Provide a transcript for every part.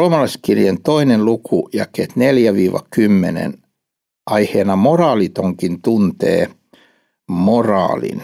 roomalaiskirjan toinen luku, jakeet 4-10, aiheena moraalitonkin tuntee moraalin.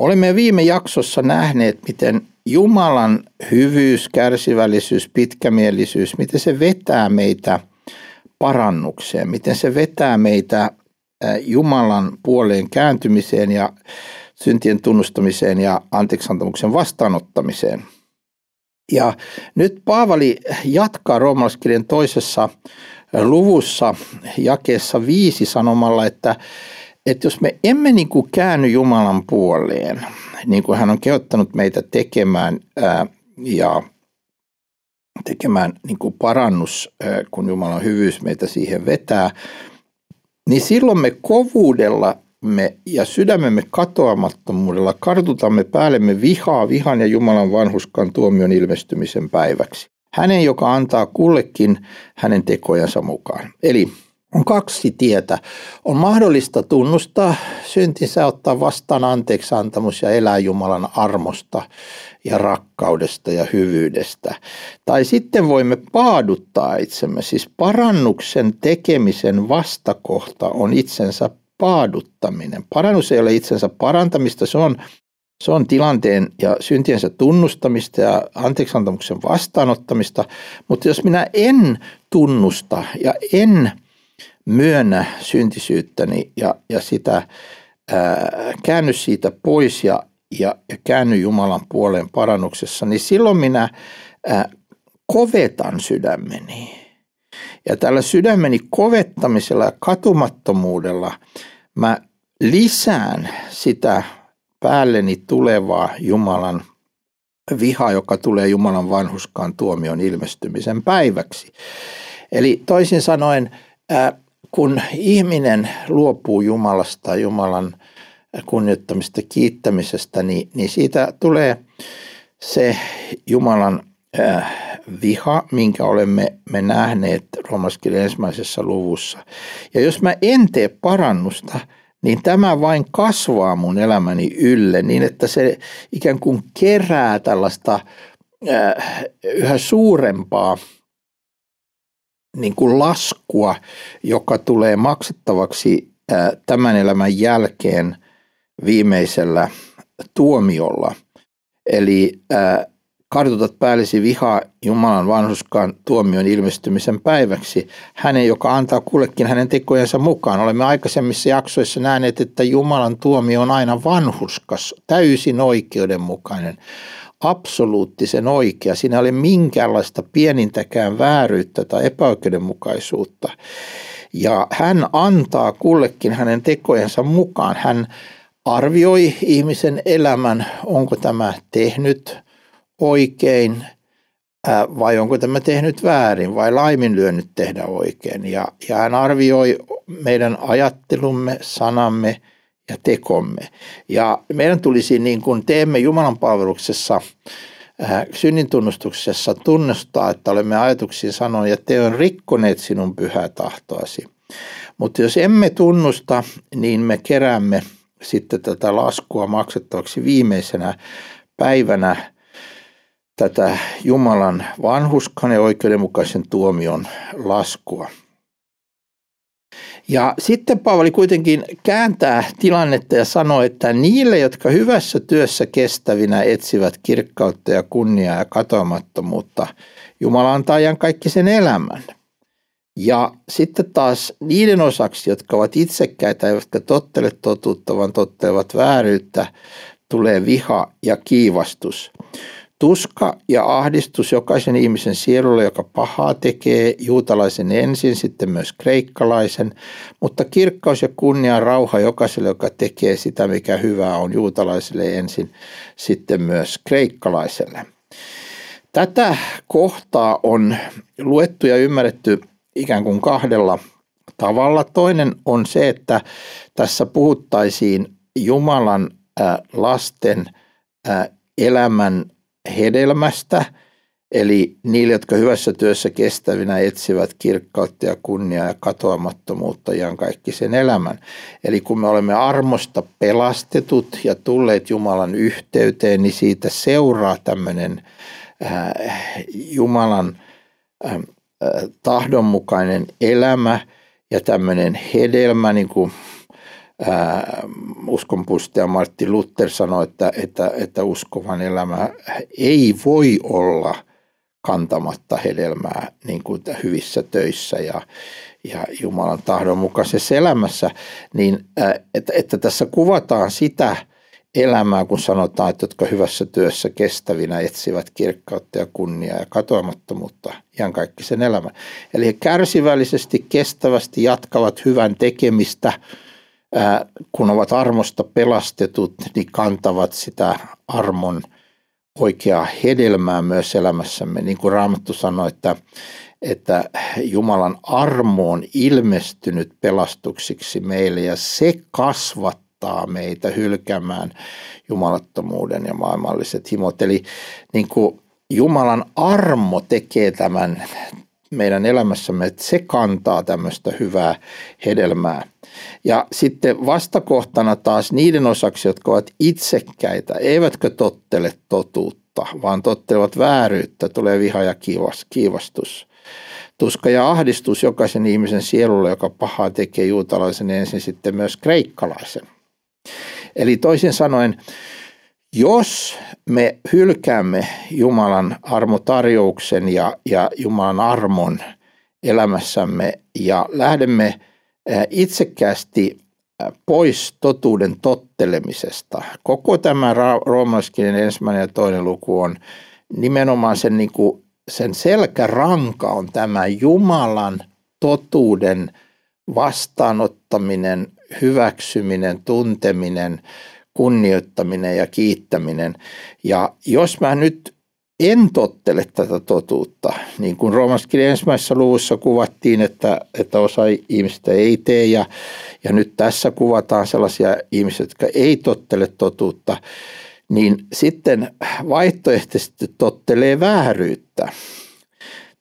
Olemme viime jaksossa nähneet, miten Jumalan hyvyys, kärsivällisyys, pitkämielisyys, miten se vetää meitä parannukseen, miten se vetää meitä Jumalan puoleen kääntymiseen ja syntien tunnustamiseen ja anteeksantamuksen vastaanottamiseen. Ja nyt Paavali jatkaa roomalaiskirjan toisessa luvussa jakeessa viisi sanomalla, että, että jos me emme niin kuin käänny Jumalan puoleen, niin kuin hän on kehottanut meitä tekemään ää, ja tekemään niin kuin parannus, ää, kun Jumalan hyvyys meitä siihen vetää, niin silloin me kovuudella me ja sydämemme katoamattomuudella kartutamme päällemme vihaa vihan ja Jumalan vanhuskan tuomion ilmestymisen päiväksi. Hänen, joka antaa kullekin hänen tekojansa mukaan. Eli on kaksi tietä. On mahdollista tunnustaa syntinsä, ottaa vastaan anteeksi antamus ja elää Jumalan armosta ja rakkaudesta ja hyvyydestä. Tai sitten voimme paaduttaa itsemme, siis parannuksen tekemisen vastakohta on itsensä paaduttaminen. Parannus ei ole itsensä parantamista, se on, se on tilanteen ja syntiensä tunnustamista ja anteeksiantamuksen vastaanottamista. Mutta jos minä en tunnusta ja en myönnä syntisyyttäni ja, ja sitä ää, käänny siitä pois ja, ja, ja käänny Jumalan puoleen parannuksessa, niin silloin minä ää, kovetan sydämeni. Ja tällä sydämeni kovettamisella ja katumattomuudella mä lisään sitä päälleni tulevaa Jumalan vihaa, joka tulee Jumalan vanhuskaan tuomion ilmestymisen päiväksi. Eli toisin sanoen, kun ihminen luopuu Jumalasta, Jumalan kunnioittamista, kiittämisestä, niin, niin siitä tulee se Jumalan äh, viha, minkä olemme me nähneet Roomaskirjan ensimmäisessä luvussa. Ja jos mä en tee parannusta, niin tämä vain kasvaa mun elämäni ylle niin, että se ikään kuin kerää tällaista äh, yhä suurempaa niin kuin laskua, joka tulee maksettavaksi tämän elämän jälkeen viimeisellä tuomiolla. Eli kartutat päällesi vihaa Jumalan vanhuskaan tuomion ilmestymisen päiväksi, hänen, joka antaa kullekin hänen tekojensa mukaan. Olemme aikaisemmissa jaksoissa nähneet, että Jumalan tuomio on aina vanhuskas, täysin oikeudenmukainen, absoluuttisen oikea. Siinä ei ole minkäänlaista pienintäkään vääryyttä tai epäoikeudenmukaisuutta. Ja hän antaa kullekin hänen tekojensa mukaan. Hän arvioi ihmisen elämän, onko tämä tehnyt – oikein vai onko tämä tehnyt väärin vai laiminlyönyt tehdä oikein. Ja, ja hän arvioi meidän ajattelumme, sanamme ja tekomme. Ja meidän tulisi niin kuin teemme Jumalan palveluksessa synnintunnustuksessa tunnustaa, että olemme ajatuksiin sanoneet, että te on rikkoneet sinun pyhää tahtoasi. Mutta jos emme tunnusta, niin me keräämme sitten tätä laskua maksettavaksi viimeisenä päivänä tätä Jumalan vanhuskan ja oikeudenmukaisen tuomion laskua. Ja sitten Paavali kuitenkin kääntää tilannetta ja sanoo, että niille, jotka hyvässä työssä kestävinä etsivät kirkkautta ja kunniaa ja katoamattomuutta, Jumala antaa ajan kaikki sen elämän. Ja sitten taas niiden osaksi, jotka ovat itsekkäitä eivätkä tottele totuutta, vaan tottelevat vääryyttä, tulee viha ja kiivastus. Tuska ja ahdistus jokaisen ihmisen sielulle, joka pahaa tekee, juutalaisen ensin, sitten myös kreikkalaisen, mutta kirkkaus ja kunnia rauha jokaiselle, joka tekee sitä, mikä hyvää on juutalaiselle ensin, sitten myös kreikkalaiselle. Tätä kohtaa on luettu ja ymmärretty ikään kuin kahdella tavalla. Toinen on se, että tässä puhuttaisiin Jumalan lasten elämän hedelmästä, eli niille, jotka hyvässä työssä kestävinä etsivät kirkkautta ja kunniaa ja katoamattomuutta ja kaikki sen elämän. Eli kun me olemme armosta pelastetut ja tulleet Jumalan yhteyteen, niin siitä seuraa tämmöinen Jumalan tahdonmukainen elämä ja tämmöinen hedelmä, niin kuin uskonpuistaja Martti Luther sanoi, että, että, että uskovan elämä ei voi olla kantamatta hedelmää niin kuin hyvissä töissä ja, ja Jumalan tahdon mukaisessa elämässä, niin että, että tässä kuvataan sitä elämää, kun sanotaan, että jotka hyvässä työssä kestävinä etsivät kirkkautta ja kunniaa ja katoamattomuutta ihan kaikki sen elämän. Eli he kärsivällisesti, kestävästi jatkavat hyvän tekemistä – kun ovat armosta pelastetut, niin kantavat sitä armon oikeaa hedelmää myös elämässämme. Niin kuin Raamattu sanoi, että, että Jumalan armo on ilmestynyt pelastuksiksi meille ja se kasvattaa meitä hylkäämään jumalattomuuden ja maailmalliset himot. Eli niin kuin Jumalan armo tekee tämän meidän elämässämme, että se kantaa tämmöistä hyvää hedelmää. Ja sitten vastakohtana taas niiden osaksi, jotka ovat itsekkäitä, eivätkö tottele totuutta, vaan tottelevat vääryyttä, tulee viha ja kiivastus. Tuska ja ahdistus jokaisen ihmisen sielulle, joka pahaa tekee juutalaisen ensin sitten myös kreikkalaisen. Eli toisin sanoen, jos me hylkäämme Jumalan armotarjouksen ja, ja Jumalan armon elämässämme ja lähdemme itsekkäästi pois totuuden tottelemisesta. Koko tämä roomalaiskirjan ensimmäinen ja toinen luku on nimenomaan sen, niin kuin, sen selkäranka on tämä Jumalan totuuden vastaanottaminen, hyväksyminen, tunteminen, kunnioittaminen ja kiittäminen. Ja jos mä nyt en tottele tätä totuutta, niin kuin Roomaskirjan ensimmäisessä luvussa kuvattiin, että, että osa ihmistä ei tee ja, ja nyt tässä kuvataan sellaisia ihmisiä, jotka ei tottele totuutta, niin sitten vaihtoehtoisesti tottelee vääryyttä.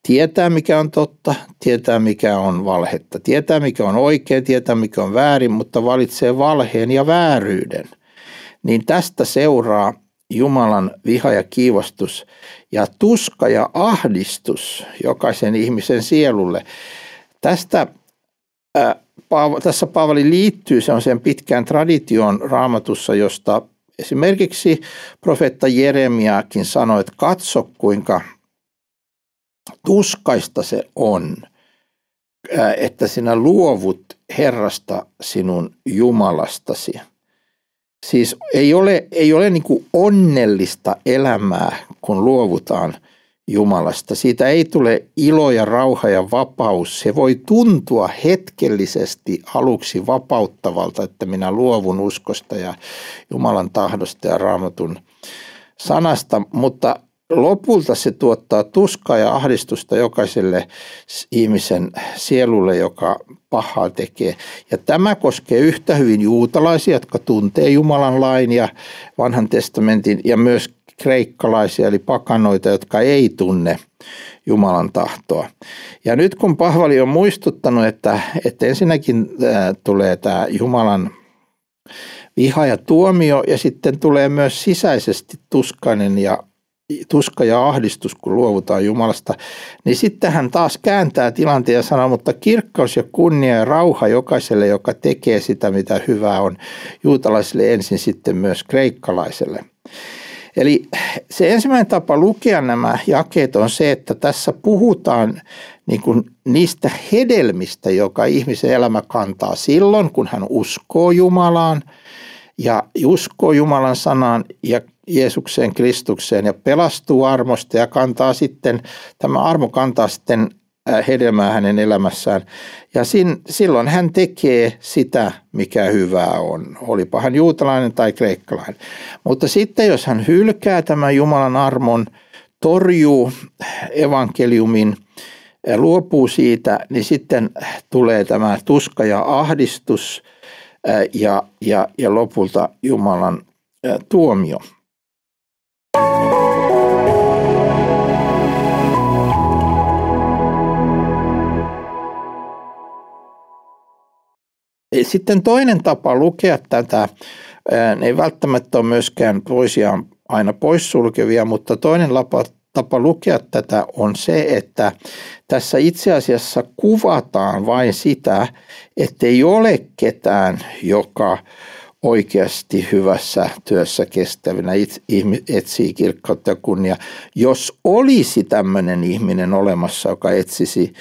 Tietää mikä on totta, tietää mikä on valhetta, tietää mikä on oikein, tietää mikä on väärin, mutta valitsee valheen ja vääryyden – niin tästä seuraa Jumalan viha ja kiivastus ja tuska ja ahdistus jokaisen ihmisen sielulle. Tästä ää, tässä Paavali liittyy sen pitkään traditioon raamatussa, josta esimerkiksi profeetta Jeremiakin sanoi, että katso kuinka tuskaista se on, että sinä luovut Herrasta sinun Jumalastasi. Siis ei ole, ei ole niin kuin onnellista elämää, kun luovutaan Jumalasta. Siitä ei tule ilo ja rauha ja vapaus. Se voi tuntua hetkellisesti aluksi vapauttavalta, että minä luovun uskosta ja Jumalan tahdosta ja raamatun sanasta, mutta lopulta se tuottaa tuskaa ja ahdistusta jokaiselle ihmisen sielulle, joka pahaa tekee. Ja tämä koskee yhtä hyvin juutalaisia, jotka tuntee Jumalan lain ja vanhan testamentin, ja myös kreikkalaisia, eli pakanoita, jotka ei tunne Jumalan tahtoa. Ja nyt kun Pahvali on muistuttanut, että, että ensinnäkin tulee tämä Jumalan viha ja tuomio, ja sitten tulee myös sisäisesti tuskainen ja tuska ja ahdistus, kun luovutaan Jumalasta, niin sitten hän taas kääntää tilanteen ja sanoo, mutta kirkkaus ja kunnia ja rauha jokaiselle, joka tekee sitä, mitä hyvää on juutalaisille ensin sitten myös kreikkalaiselle. Eli se ensimmäinen tapa lukea nämä jakeet on se, että tässä puhutaan niin kuin niistä hedelmistä, joka ihmisen elämä kantaa silloin, kun hän uskoo Jumalaan ja uskoo Jumalan sanaan ja Jeesukseen, Kristukseen ja pelastuu armosta ja kantaa sitten, tämä armo kantaa sitten äh, hedelmää hänen elämässään. Ja sin, silloin hän tekee sitä, mikä hyvää on, olipa hän juutalainen tai kreikkalainen. Mutta sitten jos hän hylkää tämän Jumalan armon, torjuu evankeliumin, luopuu siitä, niin sitten tulee tämä tuska ja ahdistus – ja, ja, ja lopulta Jumalan tuomio. Sitten toinen tapa lukea tätä, ne ei välttämättä ole myöskään toisiaan aina poissulkevia, mutta toinen tapa, tapa lukea tätä on se, että tässä itse asiassa kuvataan vain sitä, että ei ole ketään, joka oikeasti hyvässä työssä kestävinä etsii kirkkautta ja kunnia. Jos olisi tämmöinen ihminen olemassa, joka etsisi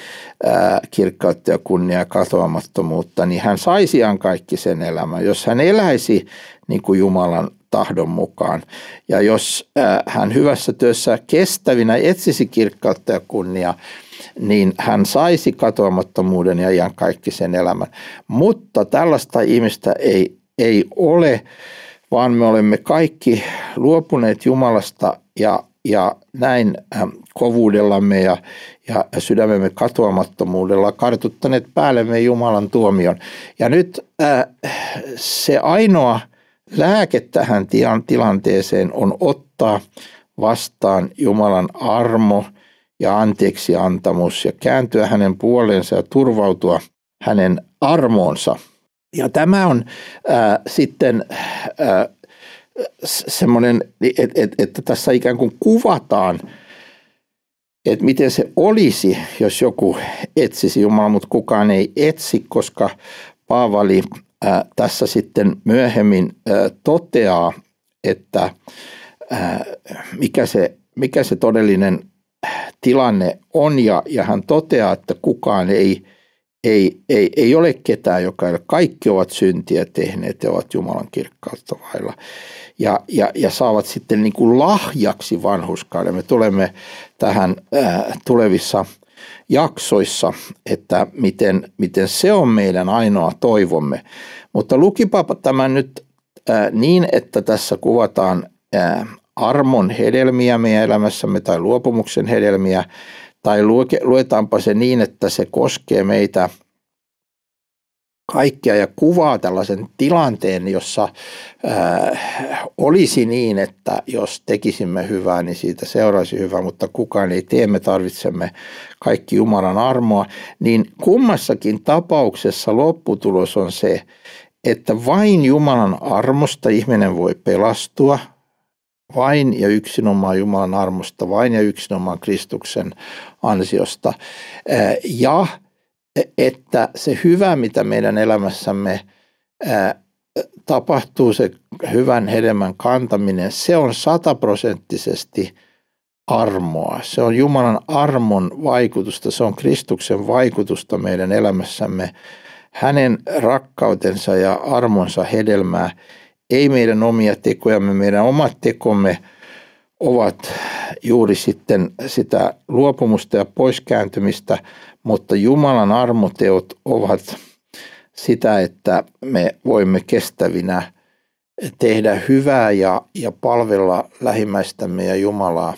kirkkautta ja kunnia ja katoamattomuutta, niin hän saisi kaikki sen elämän. Jos hän eläisi niin kuin Jumalan tahdon mukaan. Ja jos hän hyvässä työssä kestävinä etsisi kirkkautta ja kunnia, niin hän saisi katoamattomuuden ja kaikki sen elämän. Mutta tällaista ihmistä ei ei ole, vaan me olemme kaikki luopuneet Jumalasta ja, ja näin ähm, kovuudellamme ja, ja sydämemme katoamattomuudella kartuttaneet päällemme Jumalan tuomion. Ja nyt äh, se ainoa lääke tähän tilanteeseen on ottaa vastaan Jumalan armo ja anteeksi antamus ja kääntyä hänen puoleensa ja turvautua hänen armoonsa – ja tämä on äh, sitten äh, semmoinen, että et, että tässä ikään kuin kuvataan, että miten se olisi, jos joku etsisi. Jumalaa, mutta kukaan ei etsi, koska Paavali äh, tässä sitten myöhemmin äh, toteaa, että äh, mikä, se, mikä se todellinen tilanne on, ja, ja hän toteaa, että kukaan ei – ei, ei, ei ole ketään, joka ei ole. Kaikki ovat syntiä tehneet ja ovat Jumalan kirkkautta vailla. Ja, ja, ja saavat sitten niin kuin lahjaksi vanhuskauden. Me tulemme tähän ää, tulevissa jaksoissa, että miten, miten se on meidän ainoa toivomme. Mutta lukipa tämän nyt ää, niin, että tässä kuvataan ää, armon hedelmiä meidän elämässämme tai luopumuksen hedelmiä – tai luetaanpa se niin, että se koskee meitä kaikkia ja kuvaa tällaisen tilanteen, jossa äh, olisi niin, että jos tekisimme hyvää, niin siitä seuraisi hyvää, mutta kukaan ei tee, me tarvitsemme kaikki Jumalan armoa, niin kummassakin tapauksessa lopputulos on se, että vain Jumalan armosta ihminen voi pelastua – vain ja yksinomaan Jumalan armosta, vain ja yksinomaan Kristuksen ansiosta. Ja että se hyvä, mitä meidän elämässämme tapahtuu, se hyvän hedelmän kantaminen, se on sataprosenttisesti armoa. Se on Jumalan armon vaikutusta, se on Kristuksen vaikutusta meidän elämässämme, hänen rakkautensa ja armonsa hedelmää ei meidän omia tekojamme, meidän omat tekomme ovat juuri sitten sitä luopumusta ja poiskääntymistä, mutta Jumalan armoteot ovat sitä, että me voimme kestävinä tehdä hyvää ja, ja palvella lähimmäistämme ja Jumalaa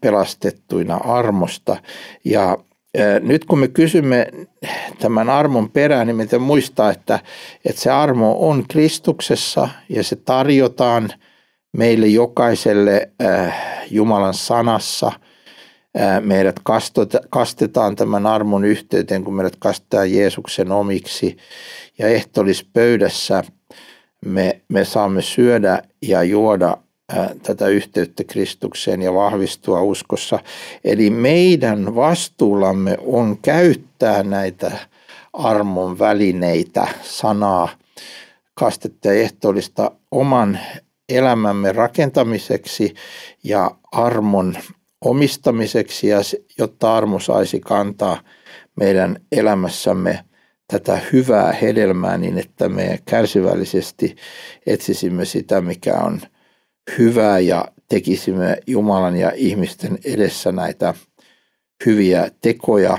pelastettuina armosta. Ja nyt kun me kysymme tämän armon perään, niin meidän muistaa, että, että se armo on Kristuksessa ja se tarjotaan meille jokaiselle Jumalan sanassa. Meidät kastetaan tämän armon yhteyteen, kun meidät kastetaan Jeesuksen omiksi. Ja ehtolispöydässä me, me saamme syödä ja juoda tätä yhteyttä Kristukseen ja vahvistua uskossa. Eli meidän vastuullamme on käyttää näitä armon välineitä, sanaa, kastetta ja ehtoollista oman elämämme rakentamiseksi ja armon omistamiseksi, ja jotta armo saisi kantaa meidän elämässämme tätä hyvää hedelmää niin, että me kärsivällisesti etsisimme sitä, mikä on – hyvää ja tekisimme Jumalan ja ihmisten edessä näitä hyviä tekoja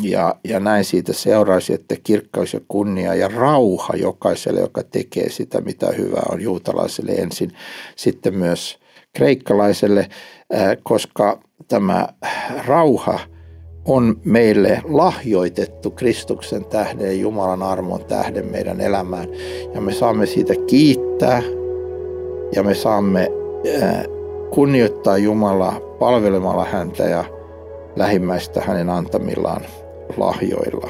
ja, ja näin siitä seuraisi, että kirkkaus ja kunnia ja rauha jokaiselle, joka tekee sitä, mitä hyvää on juutalaiselle ensin, sitten myös kreikkalaiselle, koska tämä rauha on meille lahjoitettu Kristuksen tähden Jumalan armon tähden meidän elämään. Ja me saamme siitä kiittää ja me saamme kunnioittaa Jumalaa palvelemalla häntä ja lähimmäistä hänen antamillaan lahjoilla.